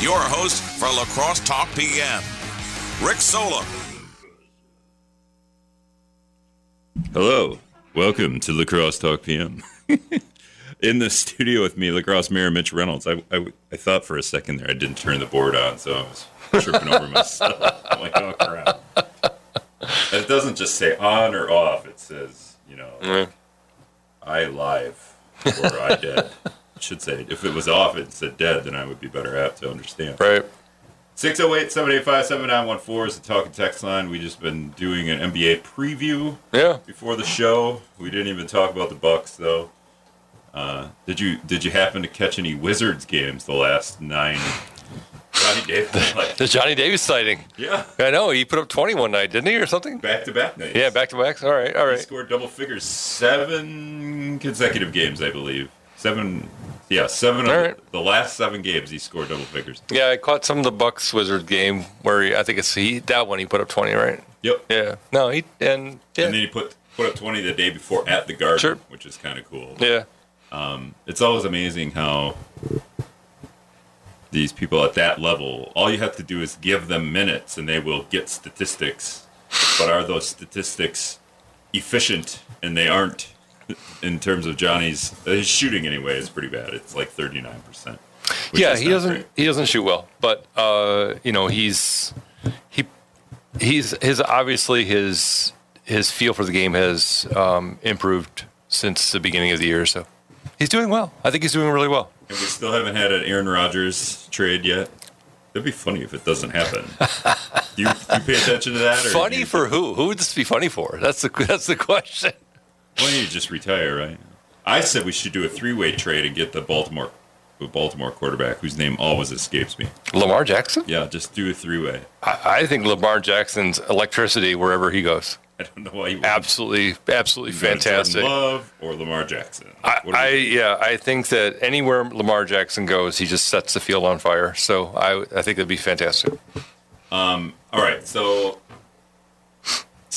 your host for La Crosse Talk PM, Rick Sola. Hello, welcome to La Crosse Talk PM. In the studio with me, La Crosse mayor Mitch Reynolds. I, I, I thought for a second there I didn't turn the board on, so I was tripping over myself. I'm like, oh crap. And it doesn't just say on or off, it says, you know, Mm-hmm. I live or I dead. Should say, if it was off, it said dead, then I would be better apt to understand. Right. 608 785 7914 is the talking text line. we just been doing an NBA preview Yeah. before the show. We didn't even talk about the Bucks though. Uh, did you did you happen to catch any Wizards games the last nine? Johnny Davis, like, The Johnny Davis sighting. yeah, I know. He put up 21 night, didn't he, or something? back to back nights. Yeah, back to backs. All right, all right. He scored double figures seven consecutive games, I believe. Seven, yeah, seven. Of right. the last seven games, he scored double figures. Yeah, I caught some of the Bucks Wizard game where he, I think it's he that one he put up 20, right? Yep. Yeah. No, he and yeah. And then he put put up twenty the day before at the Garden, Sure. which is kind of cool. yeah. Um, it's always amazing how these people at that level, all you have to do is give them minutes and they will get statistics. But are those statistics efficient? And they aren't in terms of Johnny's his shooting anyway is pretty bad. It's like 39%. yeah, he doesn't great. he doesn't shoot well, but uh, you know, he's he he's his obviously his his feel for the game has um, improved since the beginning of the year, so he's doing well. I think he's doing really well. And we still haven't had an Aaron Rodgers trade yet. It'd be funny if it doesn't happen. do, you, do you pay attention to that? Or Funny for who? Who would this be funny for? That's the that's the question. Well, you just retire, right? I said we should do a three-way trade and get the Baltimore, the Baltimore quarterback whose name always escapes me. Lamar Jackson? Yeah, just do a three-way. I, I think Lamar Jackson's electricity wherever he goes. I don't know why you Absolutely, absolutely fantastic. Love or Lamar Jackson. I, I yeah, I think that anywhere Lamar Jackson goes, he just sets the field on fire. So I I think that'd be fantastic. Um, all right, so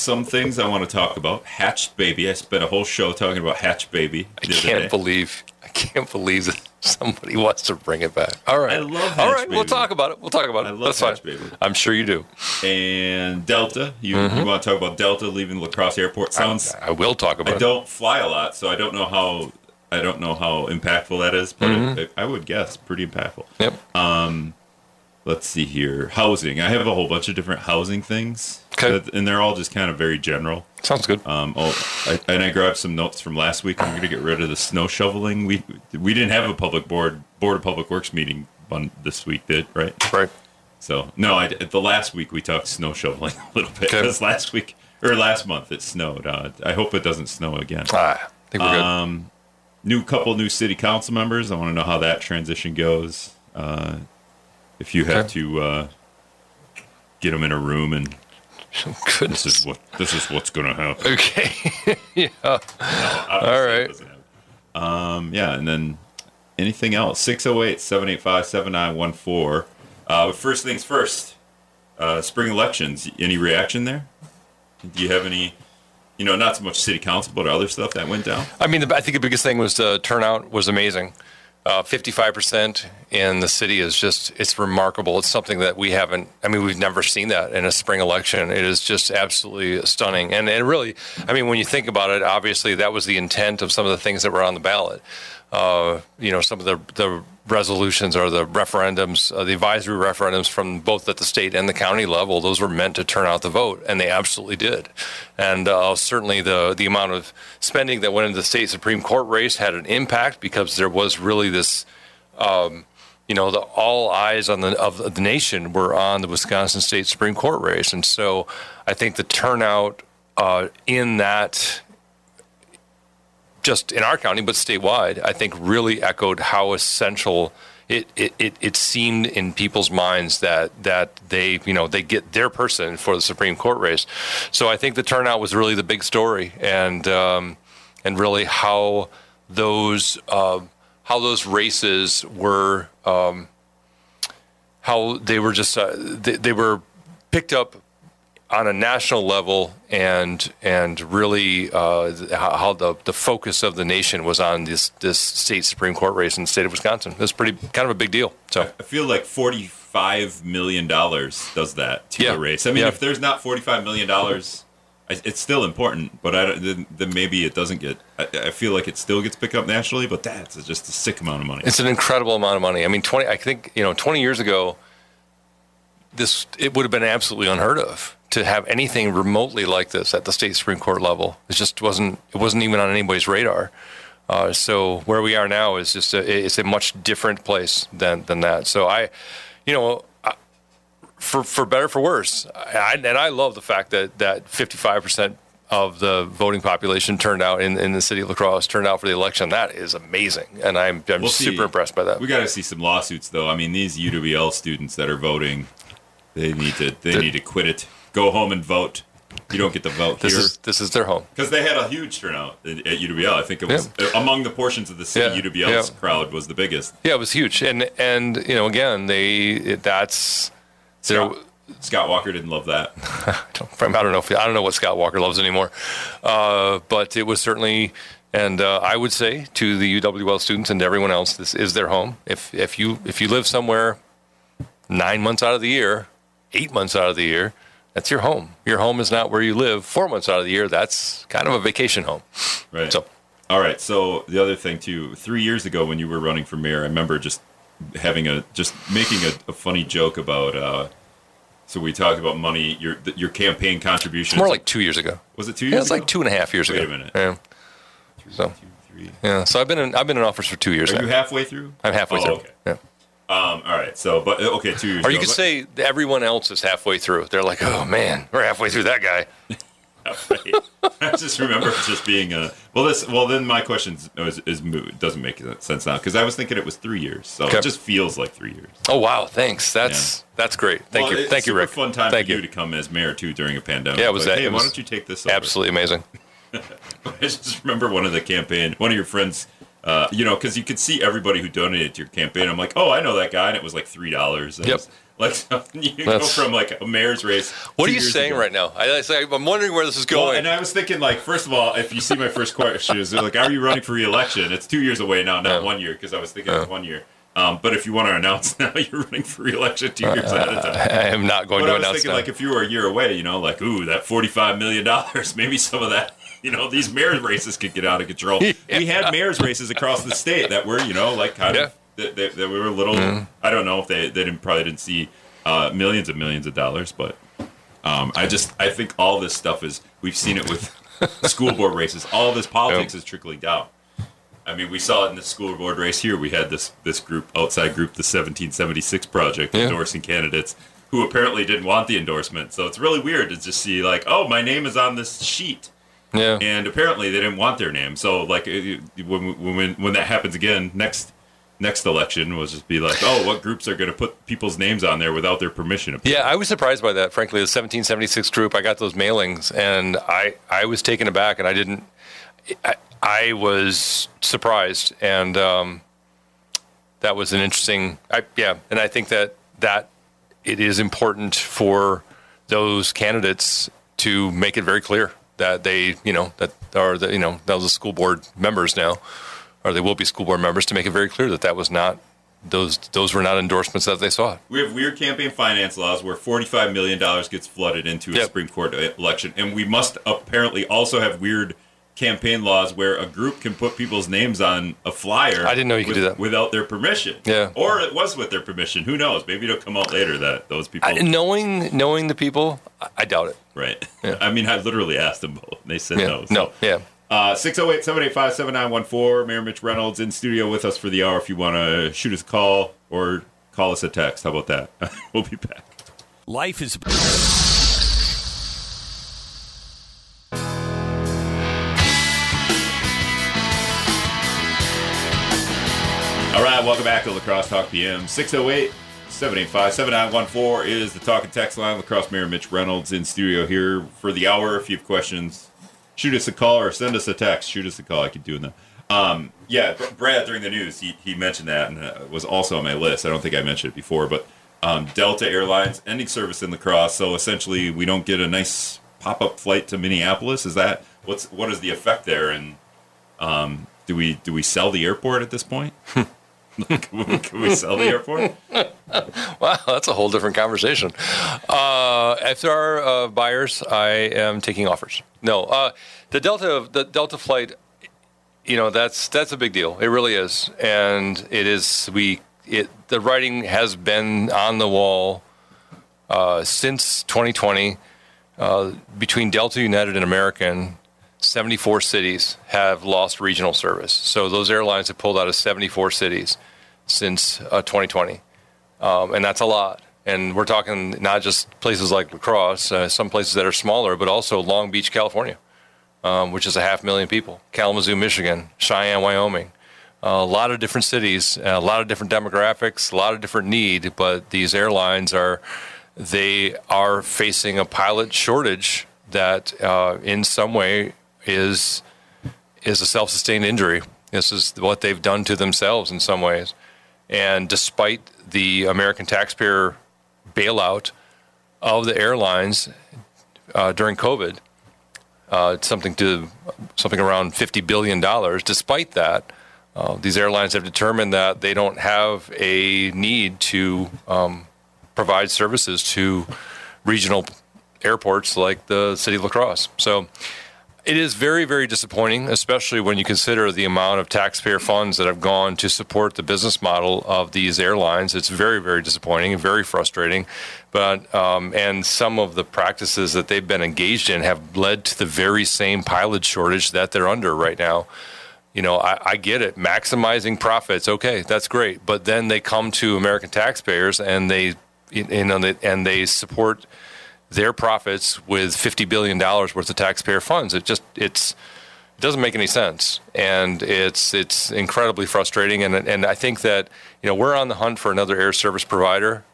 some things I want to talk about. Hatched baby. I spent a whole show talking about hatched baby. I can't believe I can't believe that somebody wants to bring it back. All right, I love All Hatch right, we'll talk about it. We'll talk about it. I love That's Hatch fine. Baby. I'm sure you do. and Delta. You, Mm-hmm. you want to talk about Delta leaving La Crosse Airport? Sounds. I will talk about I it. don't fly a lot, so I don't know how. I don't know how impactful that is, but Mm-hmm. it, I would guess pretty impactful. Yep. Let's see here. Housing. I have a whole bunch of different housing things, Okay. that- and they're all just kind of very general. Sounds good. Um, oh, I, and I grabbed some notes from last week. I'm going to get rid of the snow shoveling. We we didn't have a public board board of public works meeting on this week, did right? right. So no, I, the last week we talked snow shoveling a little bit Okay. because last week or last month it snowed. Uh, I hope it doesn't snow again. Ah, I think we're good. Um, new couple new city council members. I want to know how that transition goes. Uh, if you have Okay. to uh, get them in a room and this is what this is what's going to happen. Okay. yeah. Obviously, All right. Um, yeah, and then anything else? 608 785 7914. Uh, First things first, uh, spring elections. Any reaction there? Do you have any, you know, not so much city council, but other stuff that went down? I mean, the, I think the biggest thing was the turnout was amazing. Uh, 55% in the city is just, it's remarkable. It's something that we haven't, I mean, we've never seen that in a spring election. It is just absolutely stunning. And it really, I mean, when you think about it, obviously that was the intent of some of the things that were on the ballot. Uh, you know, some of the, the resolutions or the referendums, uh, the advisory referendums from both at the state and the county level, those were meant to turn out the vote, and they absolutely did. And uh, certainly the the amount of spending that went into the state supreme court race had an impact because there was really this. Um, you know, the all eyes on the of the nation were on the Wisconsin State Supreme Court race, and so I think the turnout uh, in that just in our county, but statewide, I think really echoed how essential it, it, it, it seemed in people's minds that that they you know they get their person for the Supreme Court race. So I think the turnout was really the big story, and um, and really how those uh, how those races were um, how they were just uh, they, they were picked up on a national level and and really uh, how the, the focus of the nation was on this this state supreme court race in the state of Wisconsin. It was pretty kind of a big deal. So I feel like forty-five million dollars does that to Yeah. a race. I mean, Yeah. if there's not forty-five million dollars, it's still important. But I don't, then, then maybe it doesn't get. I, I feel like it still gets picked up nationally, but that's just a sick amount of money. It's an incredible amount of money. I mean, twenty. I think you know, twenty years ago, this it would have been absolutely unheard of to have anything remotely like this at the state supreme court level. It just wasn't. It wasn't even on anybody's radar. Uh, so where we are now is just a, it's a much different place than than that. So I, you know. I, for, for better for worse, I, and I love the fact that that 55 percent of the voting population turned out in, in the city of La Crosse turned out for the election. That is amazing, and I'm I'm We'll see. super impressed by that. We got to see some lawsuits, though. I mean, these UWL students that are voting, they need to they The- need to quit it. Go home and vote. You don't get the vote This here is this is their home. because they had a huge turnout at, at UWL. I think it was uh, among the portions of the city. Yeah, UWL's yeah. crowd was the biggest. Yeah, it was huge, and and you know again they it, that's their. Scott, Scott Walker didn't love that. I don't, I don't know if I don't know what Scott Walker loves anymore, uh, but it was certainly. And uh, I would say to the UWL students and everyone else, this is their home. If if you if you live somewhere nine months out of the year, eight months out of the year, that's your home. Your home is not where you live four months out of the year. That's kind of a vacation home. Right. So All right. So the other thing too, three years ago when you were running for mayor, I remember just having a just making a, a funny joke about. Uh, so we talked about money, your your campaign contributions. more like two years ago. was it two years? Yeah, it's like two and a half years Wait ago. Wait a minute. Yeah. So Two, three. yeah. So I've been in I've been in office for two years Are now. you halfway through? I'm halfway Oh, through. Okay. Yeah. Um, all right. So, but okay, two years. Or you ago, could but- say everyone else is halfway through. They're like, oh man, we're halfway through that guy. Right. I just remember just being a well. This well then my question is, is moot. Doesn't make sense now because I was thinking it was three years, so Okay. it just feels like three years. Oh wow, thanks. That's that's great. Thank Well, you, thank you, Rick. Fun time Thank for you. you. to come as mayor too during a pandemic. Yeah, it was Like, that- Hey, it why don't you take this? Over? Absolutely amazing. I just remember one of the campaign, one of your friends. Uh, you know, because you could see everybody who donated to your campaign. I'm like, oh, I know that guy, and it was like three dollars. Yep. Like you go from like a mayor's race. What are you saying ago. right now? I, I'm wondering where this is Well, going. and I was thinking, like, first of all, if you see my first question, is like, are you running for re-election? It's two years away now, not one year, because I was thinking it's one year. Um, but if you want to announce now, you're running for re-election two years ahead of time. I am not going to announce. But to I was announce thinking, now. like, if you were a year away, you know, like, ooh, that forty-five million dollars, maybe some of that, you know, these mayor's races could get out of control. We had mayor's races across the state that were, you know, like kind Yeah. of that, that, that we were a little. I don't know if they they didn't probably didn't see uh, millions and millions of dollars, but um, I just I think all this stuff is we've seen it with school board races. All this politics is trickling down. I mean, we saw it in the school board race here. We had this this group, outside group, the 1776 Project, Yeah. endorsing candidates who apparently didn't want the endorsement. So it's really weird to just see like, oh, my name is on this sheet, yeah. and apparently they didn't want their name. So like, it- when when when that happens again next next election, we'll just be like, oh, what groups are going to put people's names on there without their permission? Yeah, I was surprised by that. Frankly, the 1776 group, I got those mailings, and I I was taken aback, and I didn't. I, I was surprised, and um, that was an interesting. I, yeah, and I think that that it is important for those candidates to make it very clear that they, you know, that are the, you know, those are school board members now, or they will be school board members to make it very clear that that was not those those were not endorsements that they saw. We have weird campaign finance laws where $45 million gets flooded into a Yep. Supreme Court election. And we must apparently also have weird campaign laws where a group can put people's names on a flyer. I didn't know you could do that. Without their permission. Yeah. Or it was with their permission. Who knows? Maybe it'll come out later that those people. I, knowing knowing the people, I, I doubt it. right. Yeah. I mean, I literally asked them both. They said Yeah. no. So, No. Yeah. Uh, 608 785 7914. Mayor Mitch Reynolds in studio with us for the hour if you want to shoot us a call or call us a text. How about that? we'll be back. Life is. Welcome back to La Crosse Talk PM. 608 785 7914 is the talk and text line. La Crosse Mayor Mitch Reynolds in studio here for the hour. If you have questions, shoot us a call or send us a text. Shoot us a call. I keep doing that. Um, yeah, Brad during the news, he, he mentioned that and uh, was also on my list. I don't think I mentioned it before, but um, Delta Airlines ending service in La Crosse. So essentially, we don't get a nice pop up flight to Minneapolis. Is that what's what is the effect there? And um, do we do we sell the airport at this point? Can we sell the airport? Wow, that's a whole different conversation. Uh, if there are uh, buyers, I am taking offers. No, uh, the Delta the Delta flight, you know, that's that's a big deal. It really is, and it is. We it the writing has been on the wall uh, since 2020 uh, between Delta United and American. 74 cities have lost regional service. So those airlines have pulled out of 74 cities since uh, 2020 um, and that's a lot. And we're talking not just places like La Crosse, uh, some places that are smaller, but also Long Beach, California, um, which is a half million people, Kalamazoo, Michigan, Cheyenne, Wyoming. Uh, a lot of different cities, a lot of different demographics, a lot of different need, but these airlines are they are facing a pilot shortage that uh, in some way is is a self-sustained injury. This is what they've done to themselves in some ways. And despite the American taxpayer bailout of the airlines uh, during COVID, uh, something to something around fifty billion dollars. Despite that, uh, these airlines have determined that they don't have a need to um, provide services to regional airports like the city of La Crosse. So it is very, very disappointing, especially when you consider the amount of taxpayer funds that have gone to support the business model of these airlines. It's very, very disappointing and very frustrating. But um, and some of the practices that they've been engaged in have led to the very same pilot shortage that they're under right now. You know, I, I get it. Maximizing profits, okay, that's great. But then they come to American taxpayers and they, you know, and they support their profits with fifty billion dollars worth of taxpayer funds. It just it's it doesn't make any sense, and it's it's incredibly frustrating. And and I think that you know we're on the hunt for another air service provider.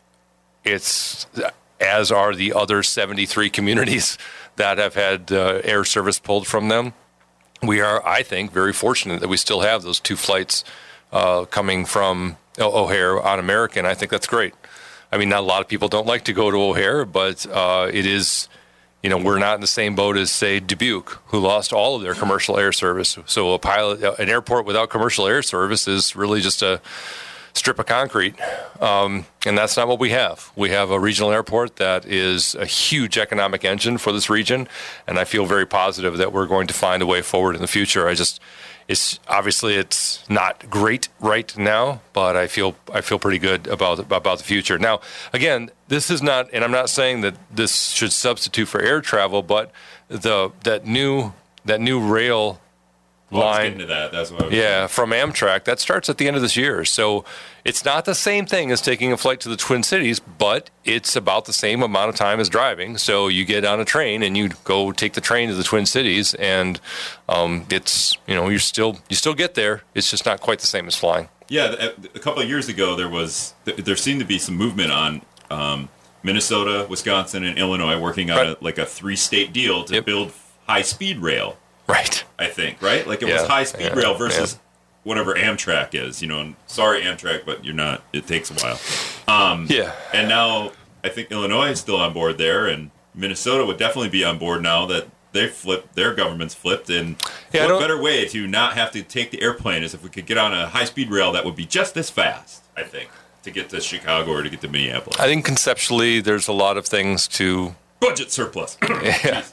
It's as are the other seventy three communities that have had uh, air service pulled from them. We are, I think, very fortunate that we still have those two flights uh, coming from O'Hare on American. I think that's great. I mean, not a lot of people don't like to go to O'Hare, but uh, it is, you know, we're not in the same boat as, say, Dubuque, who lost all of their commercial air service. So a pilot, an airport without commercial air service is really just a strip of concrete. Um, and that's not what we have. We have a regional airport that is a huge economic engine for this region. And I feel very positive that we're going to find a way forward in the future. I just, it's obviously it's not great right now, but I feel I feel pretty good about about the future. Now, again, this is not, and I'm not saying that this should substitute for air travel, but the that new that new rail line into that. That's what I was yeah, from Amtrak. That starts at the end of this year. So it's not the same thing as taking a flight to the Twin Cities, but it's about the same amount of time as driving. So you get on a train and you go take the train to the Twin Cities, and um, it's you know you still you still get there. It's just not quite the same as flying. Yeah, a couple of years ago, there was there seemed to be some movement on um, Minnesota, Wisconsin, and Illinois working on Right. a, like a three state deal to Yep. build high speed rail. Right. I think right, like it Yeah, was high speed yeah, rail versus whatever Amtrak is. You know, and sorry Amtrak, but you're not. It takes a while. Um, Yeah. And now I think Illinois is still on board there, and Minnesota would definitely be on board now that they flipped their government's flipped. And Yeah, what better way to not have to take the airplane is if we could get on a high speed rail that would be just this fast. I think to get to Chicago or to get to Minneapolis. I think conceptually, there's a lot of things to. Budget surplus. Yeah,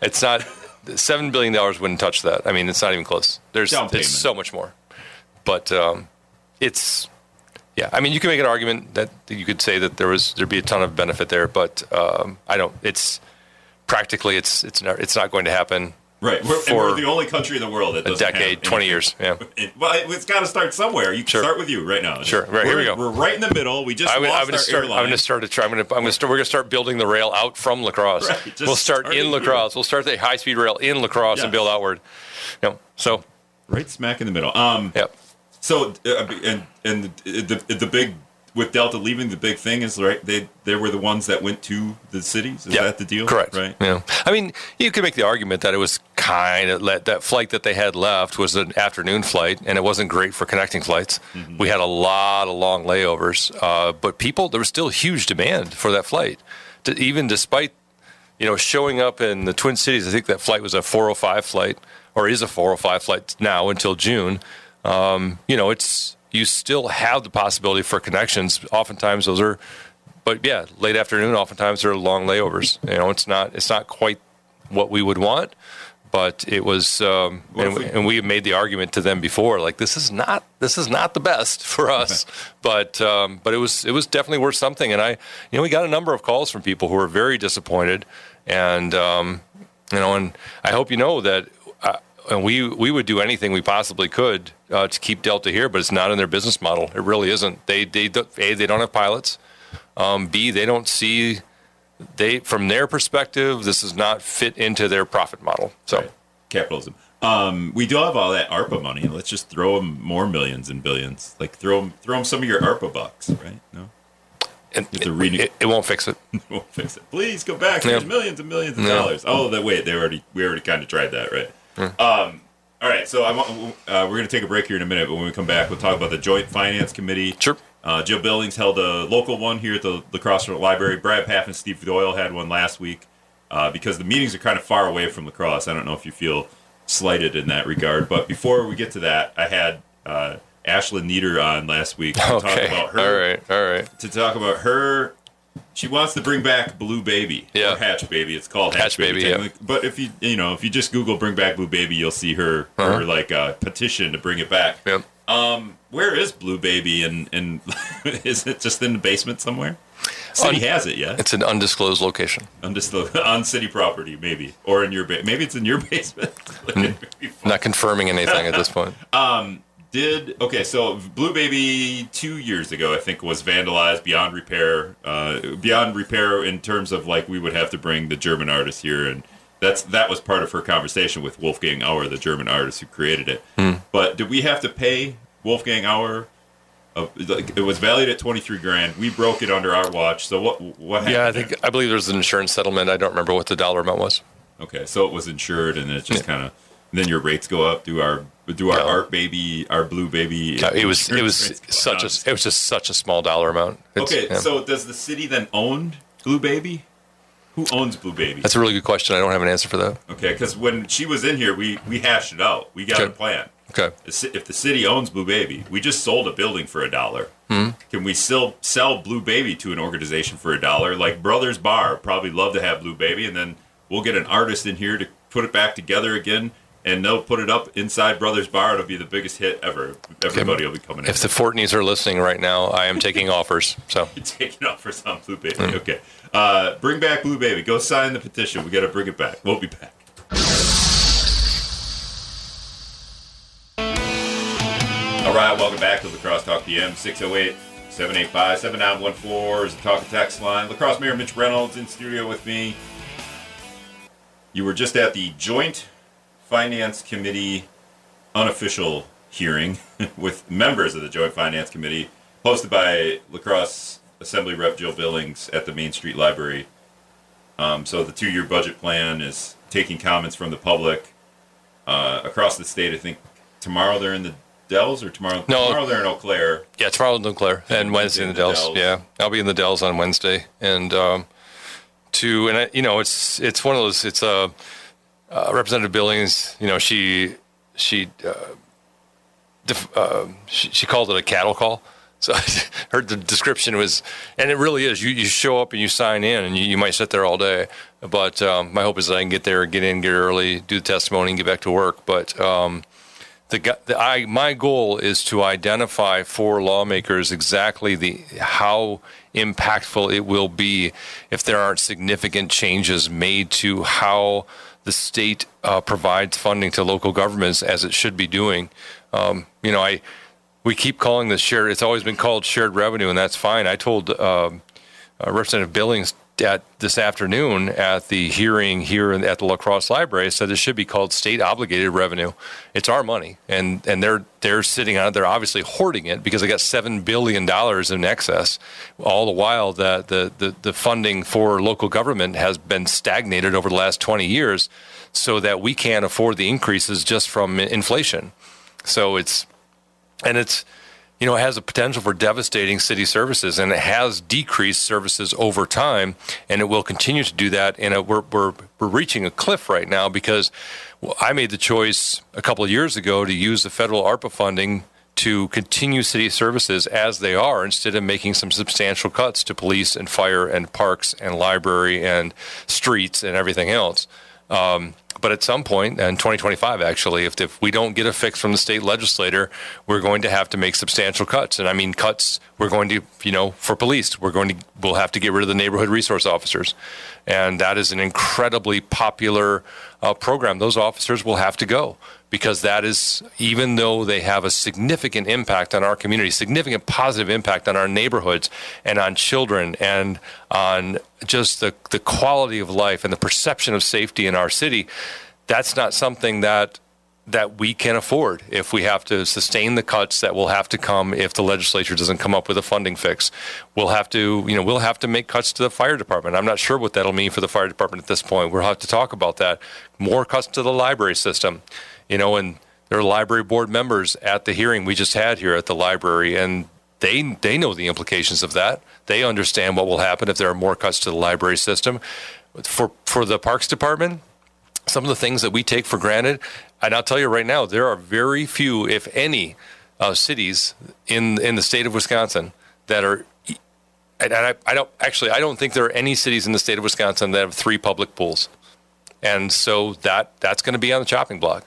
it's not seven billion dollars wouldn't touch that. I mean, it's not even close. There's it's so much more, but um, it's yeah. I mean, you can make an argument that you could say that there was there'd be a ton of benefit there, but um, I don't. It's practically it's it's not it's not going to happen. Right. We're, and For we're the only country in the world that A decade, twenty years. Yeah. It, well, it, it's got to start somewhere. You can Sure. start with you right now. Sure. Right, We're, here we go. We're right in the middle. We just I would, lost I our start. I'm going to start a try. I'm going to. I'm going to start. We're going to start building the rail out from La Crosse. Right, we'll start in La Crosse. We'll start the high speed rail in La Crosse and build outward. You know, so right smack in the middle. Um, yeah. So uh, and and the, the the big with Delta leaving the big thing is right. They they were the ones that went to the cities. Is Yeah, that the deal? Correct. Right. Yeah. I mean, you could make the argument that it was kind of let that flight that they had left was an afternoon flight, and it wasn't great for connecting flights. Mm-hmm. We had a lot of long layovers, uh, but people there was still huge demand for that flight, to, even despite you know showing up in the Twin Cities. I think that flight was a 405 flight, or is a 405 flight now until June. Um, you know, it's you still have the possibility for connections. Oftentimes, those are, but yeah, late afternoon. Oftentimes, they're long layovers. You know, it's not it's not quite what we would want, but it was. Um, and, we, and we made the argument to them before, like this is not this is not the best for us, but um, but it was it was definitely worth something. And I, you know, we got a number of calls from people who were very disappointed, and um, you know, and I hope you know that and we we would do anything we possibly could uh, to keep Delta here, but it's not in their business model. It really isn't. They they a they don't have pilots. Um, B they don't see they from their perspective this does not fit into their profit model. So right. capitalism. Um, we do have all that ARPA money. Let's just throw them more millions and billions. Like throw them throw them some of your ARPA bucks, right? No. And it, it, it, won't fix it. it won't fix it. Please go back. There's millions and millions of dollars. Oh, that wait, they already we already kind of tried that, right? Mm. Um, all right, so uh, we're going to take a break here in a minute, but when we come back, we'll talk about the Joint Finance Committee. Sure. Uh, Joe Billings held a local one here at the La Crosse Library. Brad Pfaff and Steve Doyle had one last week uh, because the meetings are kind of far away from La Crosse. I don't know if you feel slighted in that regard, but before we get to that, I had uh, Ashlyn Nieder on last week to okay. talk about her. All right, all right. To talk about her she wants to bring back Blue Baby. Yeah. Or Hatch Baby. It's called Hatch, Hatch Baby. Baby yeah. But if you you know if you just Google "Bring Back Blue Baby," you'll see her uh-huh. her like uh, petition to bring it back. Yep. Um, where is Blue Baby? And and is it just in the basement somewhere? City Un- has it, yeah. It's an undisclosed location. Undisclosed on city property, maybe, or in your ba- maybe it's in your basement. Not confirming anything at this point. um, did okay so blue baby two years ago i think was vandalized beyond repair uh, beyond repair in terms of like we would have to bring the german artist here and that's that was part of her conversation with wolfgang auer the german artist who created it hmm. but did we have to pay wolfgang auer it was valued at 23 grand we broke it under our watch so what what happened yeah i think there? i believe there's an insurance settlement i don't remember what the dollar amount was okay so it was insured and it just yeah. kind of then your rates go up do our do our no. art baby, our blue baby. No, it was it was such a it was just such a small dollar amount. It's, okay, yeah. so does the city then own Blue Baby? Who owns Blue Baby? That's a really good question. I don't have an answer for that. Okay, because when she was in here, we we hashed it out. We got okay. a plan. Okay. If the city owns Blue Baby, we just sold a building for a dollar. Mm-hmm. Can we still sell Blue Baby to an organization for a dollar? Like Brothers Bar probably love to have Blue Baby, and then we'll get an artist in here to put it back together again and they'll put it up inside Brothers Bar. It'll be the biggest hit ever. Everybody will be coming in. If the Fortneys are listening right now, I am taking offers. So You're taking offers on Blue Baby. Mm. Okay, uh, bring back Blue Baby. Go sign the petition. We got to bring it back. We'll be back. All right, welcome back to La Crosse Talk PM 608 785 7914 is the talk and text line. La Crosse Mayor Mitch Reynolds in studio with me. You were just at the joint Finance Committee unofficial hearing with members of the Joint Finance Committee, hosted by La Crosse Assembly Rep Jill Billings at the Main Street Library. Um, so the two-year budget plan is taking comments from the public uh, across the state. I think tomorrow they're in the Dells or tomorrow? No, tomorrow they're in Eau Claire. Yeah, tomorrow in Eau Claire and Wednesday in the, Dells. Dells. Yeah, I'll be in the Dells on Wednesday, and um, to and I, you know it's it's one of those it's a uh, uh, Representative Billings, you know, she she, uh, def, uh, she, she called it a cattle call. So the description was, and it really is. You you show up and you sign in, and you, you might sit there all day. But um, my hope is that I can get there, get in, get early, do the testimony, and get back to work. But um, the, the I my goal is to identify for lawmakers exactly the how impactful it will be if there aren't significant changes made to how the state uh, provides funding to local governments as it should be doing. Um, you know, I we keep calling this shared. It's always been called shared revenue, and that's fine. I told um, uh, Representative Billings at this afternoon at the hearing here at the La Crosse Library said it should be called state obligated revenue. It's our money, and and they're they're sitting on it. They're obviously hoarding it because they got seven billion dollars in excess. All the while, the, the the the funding for local government has been stagnated over the last twenty years, so that we can't afford the increases just from inflation. So it's and it's you know, it has a potential for devastating city services, and it has decreased services over time, and it will continue to do that. And we're we're we're reaching a cliff right now because I made the choice a couple of years ago to use the federal ARPA funding to continue city services as they are instead of making some substantial cuts to police and fire and parks and library and streets and everything else. Um, but at some point in 2025, actually, if, if we don't get a fix from the state legislator, we're going to have to make substantial cuts. And I mean, cuts, we're going to, you know, for police, we're going to, we'll have to get rid of the neighborhood resource officers. And that is an incredibly popular uh, program. Those officers will have to go because that is, even though they have a significant impact on our community, significant positive impact on our neighborhoods and on children and on just the, the quality of life and the perception of safety in our city, that's not something that that we can afford if we have to sustain the cuts that will have to come if the legislature doesn't come up with a funding fix. We'll have to, you know, we'll have to make cuts to the fire department. I'm not sure what that'll mean for the fire department at this point. We'll have to talk about that. More cuts to the library system you know, and there are library board members at the hearing we just had here at the library, and they they know the implications of that. They understand what will happen if there are more cuts to the library system. For for the parks department, some of the things that we take for granted, and I'll tell you right now, there are very few, if any, uh, cities in in the state of Wisconsin that are. And I, I don't actually. I don't think there are any cities in the state of Wisconsin that have three public pools, and so that that's going to be on the chopping block.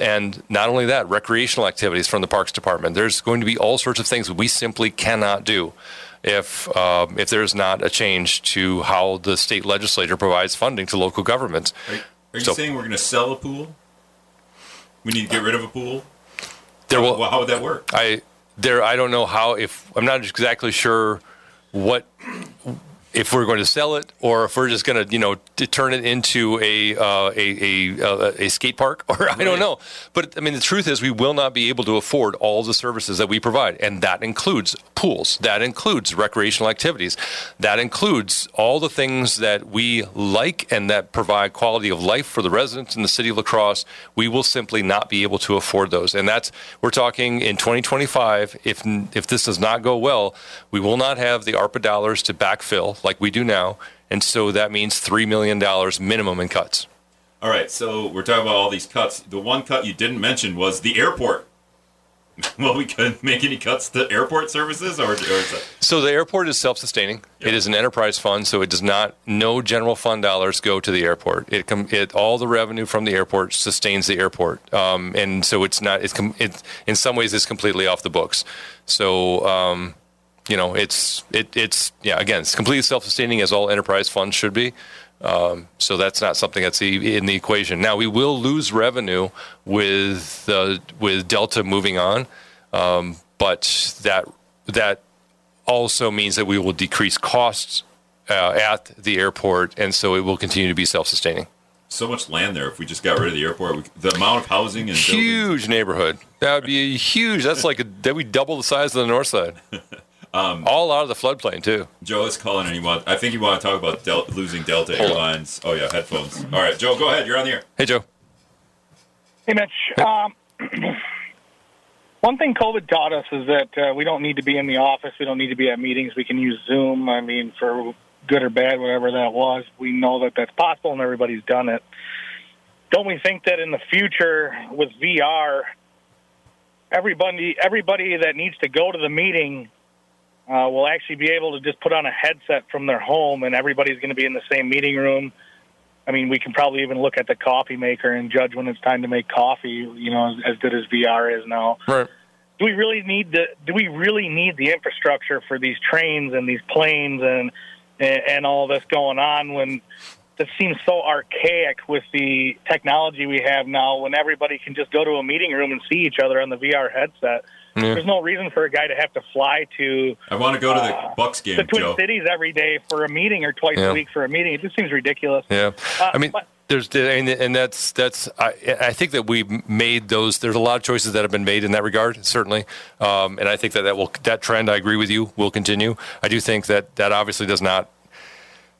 And not only that, recreational activities from the Parks Department. There's going to be all sorts of things we simply cannot do if um, if there's not a change to how the state legislature provides funding to local governments. Are, are you so, saying we're going to sell a pool? We need to get rid of a pool. There will, how, how would that work? I there I don't know how if I'm not exactly sure what if we're going to sell it or if we're just going to, you know, turn it into a uh, a, a, uh, a, skate park, or I don't know. But I mean, the truth is, we will not be able to afford all the services that we provide, and that includes pools, that includes recreational activities, that includes all the things that we like and that provide quality of life for the residents in the city of La Crosse. We will simply not be able to afford those, and that's we're talking in 2025. If if this does not go well, we will not have the ARPA dollars to backfill like we do now and so that means $3 million minimum in cuts. All right, so we're talking about all these cuts. The one cut you didn't mention was the airport. well, we couldn't make any cuts to airport services, or, or so the airport is self-sustaining. Yep. It is an enterprise fund, so it does not. No general fund dollars go to the airport. It, com, it all the revenue from the airport sustains the airport, um, and so it's not. It's, com, it, in some ways it's completely off the books. So um, you know, it's it, it's yeah. Again, it's completely self-sustaining as all enterprise funds should be. Um, so that's not something that's in the equation. Now we will lose revenue with uh, with Delta moving on, um, but that that also means that we will decrease costs uh, at the airport, and so it will continue to be self-sustaining. So much land there. If we just got rid of the airport, we, the amount of housing and huge buildings. neighborhood. That would be huge. That's like a, that we double the size of the north side. Um, All out of the floodplain too. Joe is calling, and he want. I think you want to talk about Del- losing Delta Hold Airlines. On. Oh yeah, headphones. All right, Joe, go ahead. You're on the air. Hey, Joe. Hey, Mitch. Hey. Um, one thing COVID taught us is that uh, we don't need to be in the office. We don't need to be at meetings. We can use Zoom. I mean, for good or bad, whatever that was, we know that that's possible, and everybody's done it. Don't we think that in the future with VR, everybody everybody that needs to go to the meeting uh, will actually be able to just put on a headset from their home, and everybody's going to be in the same meeting room. I mean, we can probably even look at the coffee maker and judge when it's time to make coffee. You know, as, as good as VR is now. Right. Do we really need the? Do we really need the infrastructure for these trains and these planes and and all this going on when this seems so archaic with the technology we have now? When everybody can just go to a meeting room and see each other on the VR headset yeah. There's no reason for a guy to have to fly to. I want to go to the uh, Bucks game. The Twin Joe. Cities every day for a meeting or twice yeah. a week for a meeting. It just seems ridiculous. Yeah, uh, I mean. But, there's and, and that's that's I, I think that we've made those. There's a lot of choices that have been made in that regard, certainly, um, and I think that that will that trend. I agree with you. Will continue. I do think that that obviously does not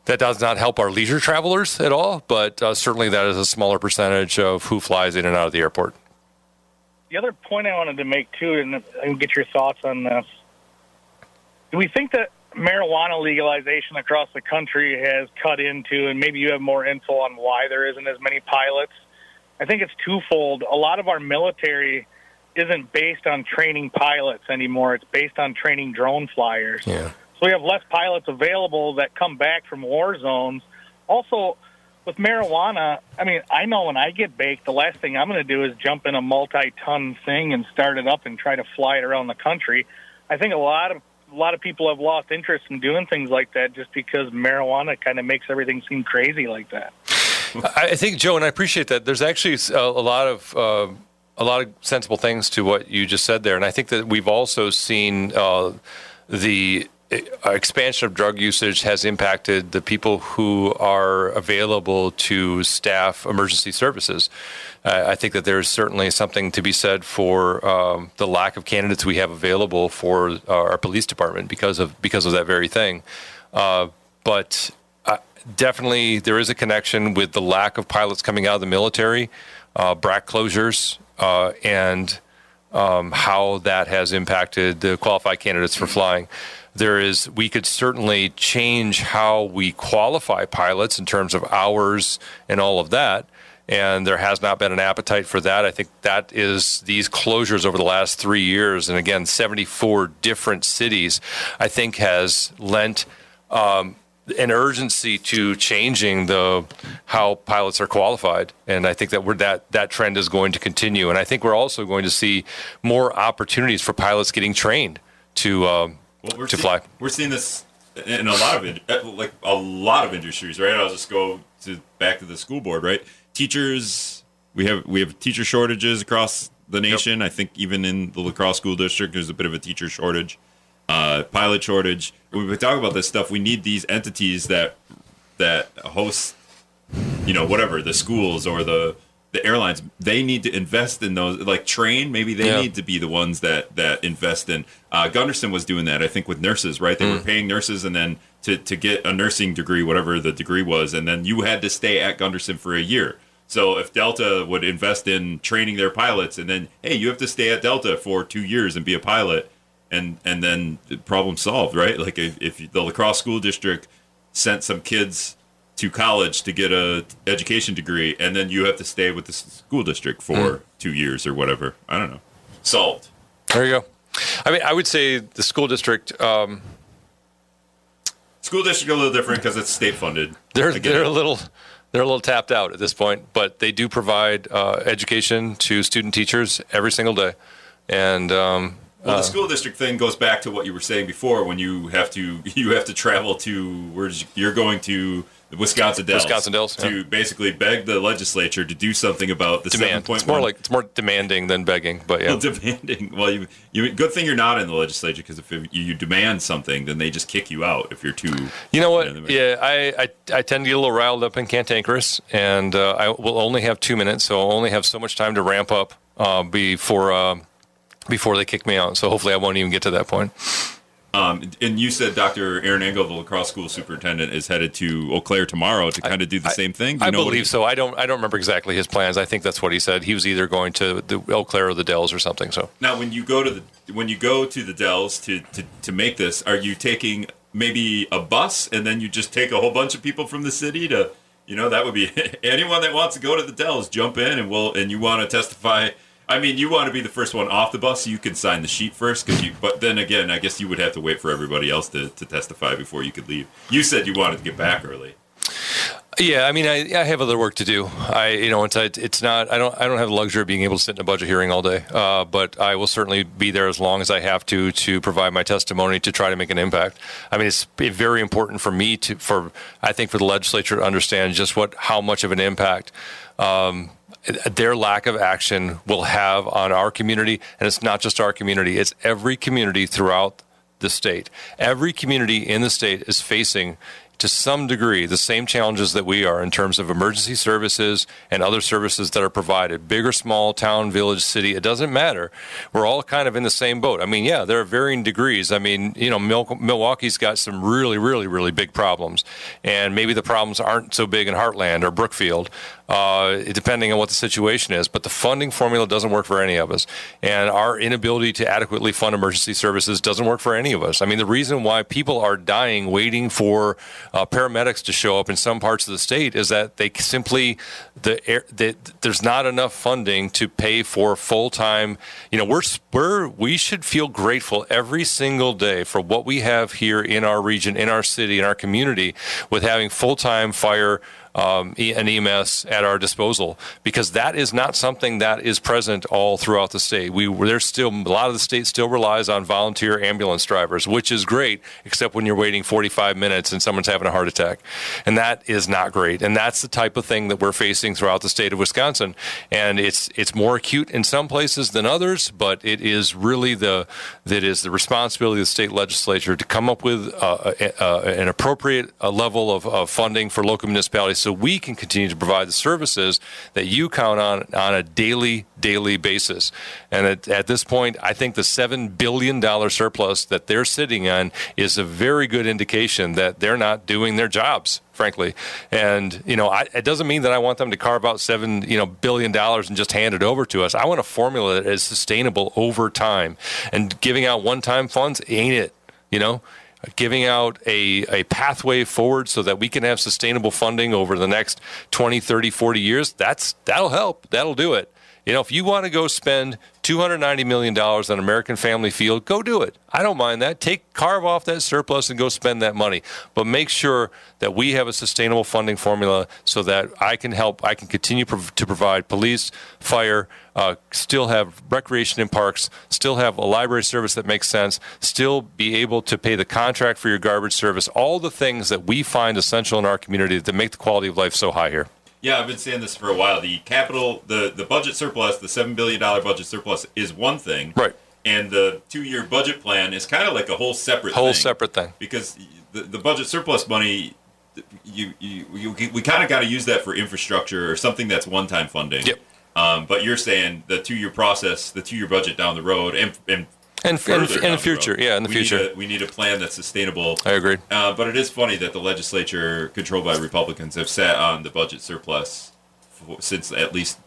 that does not help our leisure travelers at all, but uh, certainly that is a smaller percentage of who flies in and out of the airport the other point I wanted to make too, and I get your thoughts on this. Do we think that marijuana legalization across the country has cut into, and maybe you have more info on why there isn't as many pilots? I think it's twofold. A lot of our military isn't based on training pilots anymore. It's based on training drone flyers. Yeah. So we have less pilots available that come back from war zones. Also, with marijuana, I mean, I know when I get baked, the last thing I'm going to do is jump in a multi-ton thing and start it up and try to fly it around the country. I think a lot of a lot of people have lost interest in doing things like that just because marijuana kind of makes everything seem crazy like that. I think Joe, and I appreciate that. There's actually a, lot of uh, a lot of sensible things to what you just said there, and I think that we've also seen uh, the expansion of drug usage has impacted the people who are available to staff emergency services. Uh, I think that there's certainly something to be said for um, the lack of candidates we have available for our police department because of because of that very thing. Uh, but uh, definitely, there is a connection with the lack of pilots coming out of the military, uh, BRAC closures, uh, and um, how that has impacted the qualified candidates for flying there is we could certainly change how we qualify pilots in terms of hours and all of that and there has not been an appetite for that i think that is these closures over the last three years and again 74 different cities i think has lent um, an urgency to changing the how pilots are qualified, and I think that we're that that trend is going to continue. And I think we're also going to see more opportunities for pilots getting trained to um, well, to see- fly. We're seeing this in a lot of uh, like a lot of industries, right? I'll just go to back to the school board, right? Teachers, we have we have teacher shortages across the nation. I think even in the La Crosse school district, there's a bit of a teacher shortage, uh, pilot shortage. When we talk about this stuff, we need these entities that that host, you know, whatever the schools or the the airlines they need to invest in those like train maybe they Yeah. need to be the ones that that invest in uh, Gundersen was doing that i think with nurses right they Mm. were paying nurses and then to, to get a nursing degree whatever the degree was and then you had to stay at Gundersen for a year so if delta would invest in training their pilots and then hey you have to stay at delta for two years and be a pilot and and then the problem solved right like if, if the La Crosse school district sent some kids to college to get a education degree, and then you have to stay with the school district for two years or whatever. I don't know. Solved. There you go. I mean, I would say the school district. Um, School district a little different because it's state funded. they're they're it. a little they're a little tapped out at this point, but they do provide uh, education to student teachers every single day, and um, Well, the school district thing goes back to what you were saying before. When you have to, you have to travel to where you're going to Wisconsin Dells, Wisconsin Dells, to basically beg the legislature to do something about the demand. point It's more like it's more demanding than begging, but yeah. Well, demanding. Well, you, you good thing you're not in the legislature because if you, you demand something, then they just kick you out if you're too. You know what? Yeah, Yeah, I, I, I tend to get a little riled up and cantankerous, and uh, I will only have two minutes, so I'll only have so much time to ramp up uh, before uh, before they kick me out. So hopefully, I won't even get to that point. Um, and you said Dr. Aaron Engel, the La Crosse school superintendent, is headed to Eau Claire tomorrow to kind of do the same thing. I believe he- so. I don't I don't remember exactly his plans. I think that's what he said. He was either going to the Eau Claire or the Dells or something. So Now, when you go to the when you go to the Dells to, to to make this, are you taking maybe a bus and then you just take a whole bunch of people from the city to, you know, that would be anyone that wants to go to the Dells, jump in and we'll and you want to testify. I mean, you want to be the first one off the bus, so you can sign the sheet first. Cause you, but then again, I guess you would have to wait for everybody else to, to testify before you could leave. You said you wanted to get back early. yeah, I mean, I, I have other work to do. I you know it's it's not I don't I don't have the luxury of being able to sit in a budget hearing all day. Uh, but I will certainly be there as long as I have to to provide my testimony to try to make an impact. I mean, it's very important for me to for I think for the legislature to understand just what how much of an impact. Um, their lack of action will have on our community, and it's not just our community; it's every community throughout the state. Every community in the state is facing, to some degree, the same challenges that we are in terms of emergency services and other services that are provided. Big or small, town, village, city, it doesn't matter. We're all kind of in the same boat. I mean, yeah, there are varying degrees. I mean, you know, Mil- Milwaukee's got some really, really, really big problems, and maybe the problems aren't so big in Hartland or Brookfield uh, depending on what the situation is. But the funding formula doesn't work for any of us. And our inability to adequately fund emergency services doesn't work for any of us. I mean, the reason why people are dying waiting for uh, paramedics to show up in some parts of the state is that they simply the, air, the there's not enough funding to pay for full time. You know, we're we're we should feel grateful every single day for what we have here in our region, in our city, in our community, with having full time fire um, an EMS at our disposal because that is not something that is present all throughout the state. We there's still a lot of the state still relies on volunteer ambulance drivers, which is great, except when you're waiting 45 minutes and someone's having a heart attack, and that is not great. And that's the type of thing that we're facing throughout the state of Wisconsin, and it's it's more acute in some places than others, but it is really the that is the responsibility of the state legislature to come up with uh, uh, an appropriate uh, level of, of funding for local municipalities so we can continue to provide the services that you count on on a daily daily basis. And at, at this point, I think the seven billion dollar surplus that they're sitting on is a very good indication that they're not doing their jobs frankly. And you know, I, it doesn't mean that I want them to carve out seven you know billion dollars and just hand it over to us. I want a formula that is sustainable over time. And giving out one-time funds ain't it. You know, giving out a, a pathway forward so that we can have sustainable funding over the next 20, 30, 40 years, that's that'll help. That'll do it. You know, if you want to go spend $290 million on American Family Field, go do it. I don't mind that. Take carve off that surplus and go spend that money. But make sure that we have a sustainable funding formula so that I can help, I can continue prov- to provide police, fire, uh, still have recreation in parks, still have a library service that makes sense, still be able to pay the contract for your garbage service, all the things that we find essential in our community that make the quality of life so high here. Yeah, I've been saying this for a while. The capital, the the budget surplus, the seven billion dollar budget surplus is one thing, right? And the two year budget plan is kind of like a whole separate whole thing separate thing because the the budget surplus money. You, you, you we kind of got to use that for infrastructure or something that's one time funding. Yep. Um, but you're saying the two year process, the two year budget down the road, and, and and in, in the future, the yeah, in the we future, need a, we need a plan that's sustainable. I agree. Uh, but it is funny that the legislature, controlled by Republicans, have sat on the budget surplus for, since at least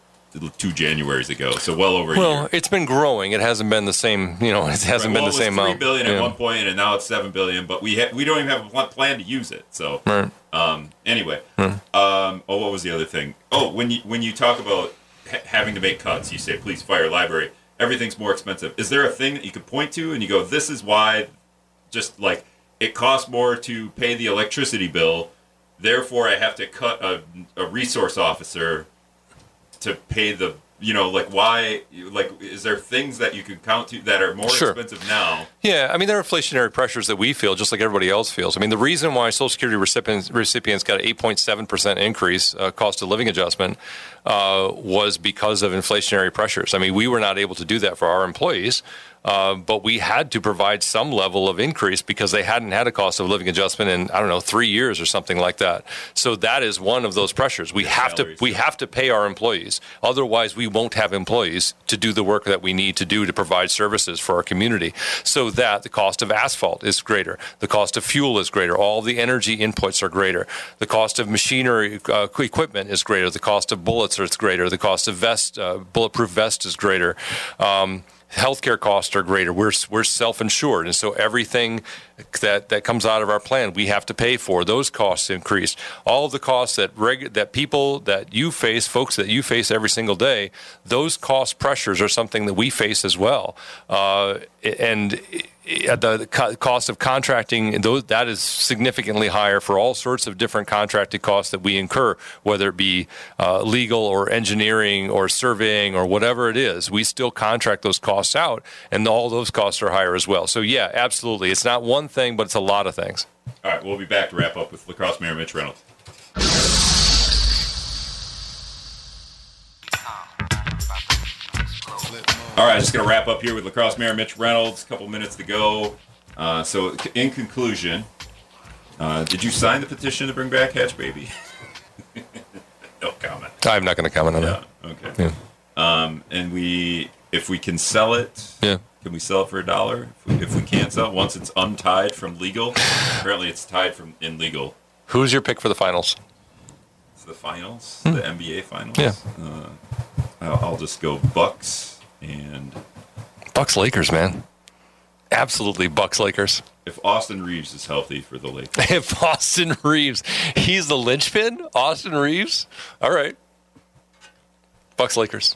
two Januarys ago. So well over. Well, year. it's been growing. It hasn't been the same. You know, it hasn't right. been well, the same three amount. billion at yeah. one point, and now it's seven billion. But we ha- we don't even have a plan to use it. So right. um, anyway, Hmm. um, oh, what was the other thing? Oh, when you when you talk about ha- having to make cuts, you say "Please fire, library everything's more expensive. Is there a thing that you could point to and you go, this is why, just like it costs more to pay the electricity bill, therefore I have to cut a, a resource officer to pay the, you know, like why, like, is there things that you could count to that are more Sure. expensive now? Yeah, I mean there are inflationary pressures that we feel just like everybody else feels. I mean the reason why Social Security recipients recipients got an 8.7 percent increase uh, cost of living adjustment uh, was because of inflationary pressures. I mean we were not able to do that for our employees. Uh, but we had to provide some level of increase because they hadn't had a cost of living adjustment in I don't know three years or something like that. So that is one of those pressures. We have to we have to pay our employees. Otherwise, we won't have employees to do the work that we need to do to provide services for our community. So that the cost of asphalt is greater, the cost of fuel is greater, all the energy inputs are greater, the cost of machinery uh, equipment is greater, the cost of bullets is greater, the cost of vest uh, bulletproof vest is greater. Um, healthcare costs are greater. We're we're self-insured, and so everything that that comes out of our plan, we have to pay for. Those costs increase. All of the costs that reg, that people that you face, folks that you face every single day, those cost pressures are something that we face as well. Uh, and the, the cost of contracting those that is significantly higher for all sorts of different contracted costs that we incur, whether it be uh, legal or engineering or surveying or whatever it is. We still contract those costs out, and all those costs are higher as well. So yeah, absolutely, it's not one thing, but it's a lot of things. All right, we'll be back to wrap up with La Crosse Mayor Mitch Reynolds. All right, just going to wrap up here with La Crosse Mayor Mitch Reynolds. A couple minutes to go. Uh, so, in conclusion, uh, did you sign the petition to bring back Hatch Baby? no comment. I'm not going to comment on Yeah. that. Okay. Um, and we, if we can sell it, Yeah. can we sell it for a dollar? If we, if we can't sell it, once it's untied from legal, apparently it's tied from in legal. Who's your pick for the finals? It's the finals, the NBA finals. Hmm. Yeah. Uh, I'll, I'll just go Bucks and Bucks Lakers, man. Absolutely, Bucks Lakers. If Austin Reaves is healthy for the Lakers, If Austin Reaves, he's the linchpin. Austin Reaves. All right. Bucks Lakers.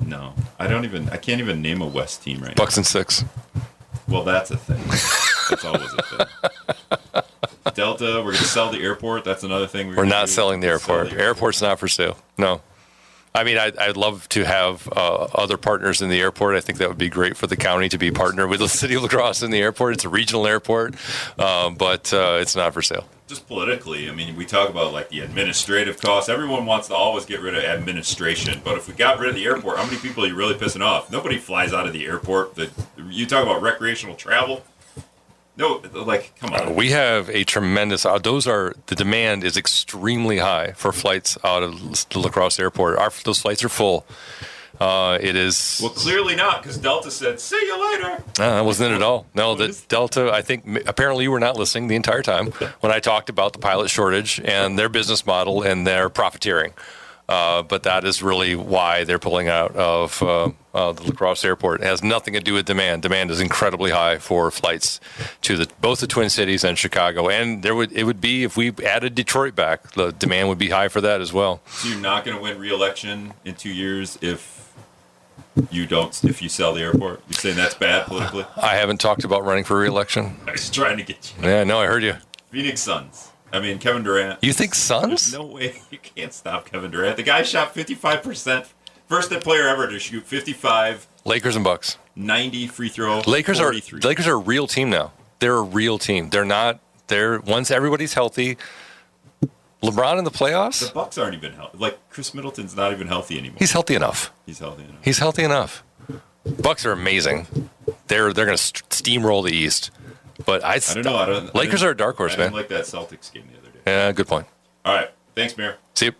no, I don't even. I can't even name a West team right now. Bucks and six. Well, that's a thing. That's always a thing. Delta, we're going to sell the airport. That's another thing. We're gonna not do. selling the Sell airport. Airport's not for sale. No. I mean, I, I'd love to have uh, other partners in the airport. I think that would be great for the county to be partnered with the city of La Crosse in the airport. It's a regional airport, um, but uh, it's not for sale. Just politically, I mean, we talk about like the administrative costs. Everyone wants to always get rid of administration, but if we got rid of the airport, how many people are you really pissing off? Nobody flies out of the airport. The, you talk about recreational travel. No, like, come on. We have a tremendous. Uh, those are the demand is extremely high for flights out of the La Crosse Airport. Our those flights are full. Uh, it is. Well, clearly not, because Delta said, "See you later." Uh, that wasn't it at all. No, the Delta. I think apparently you were not listening the entire time when I talked about the pilot shortage and their business model and their profiteering. Uh, but that is really why they're pulling out of uh, uh, the La Crosse Airport. It has nothing to do with demand. Demand is incredibly high for flights to the both the Twin Cities and Chicago. And there would it would be if we added Detroit back, the demand would be high for that as well. So you're not going to win re-election in two years if you don't. If you sell the airport, you're saying that's bad politically. I haven't talked about running for reelection. I was trying to get you. Yeah, no, I heard you. Phoenix Suns. I mean, Kevin Durant. You think Suns? no way you can't stop Kevin Durant. The guy shot 55%. First player ever to shoot 55, Lakers and Bucks. 90 free throw. Lakers are 43. Lakers are a real team now. They're a real team. They're not. They're once everybody's healthy. LeBron in the playoffs. The. Bucks aren't even healthy. Like Khris Middleton's not even healthy anymore. He's healthy enough. He's healthy enough. He's healthy enough. Bucks are amazing. They're they're going to steamroll the East. But I, I don't know. I don't. I Lakers didn't- are a dark horse, I man. like that Celtics game the other day. Yeah, good point. All right. Thanks, Mayor. See you.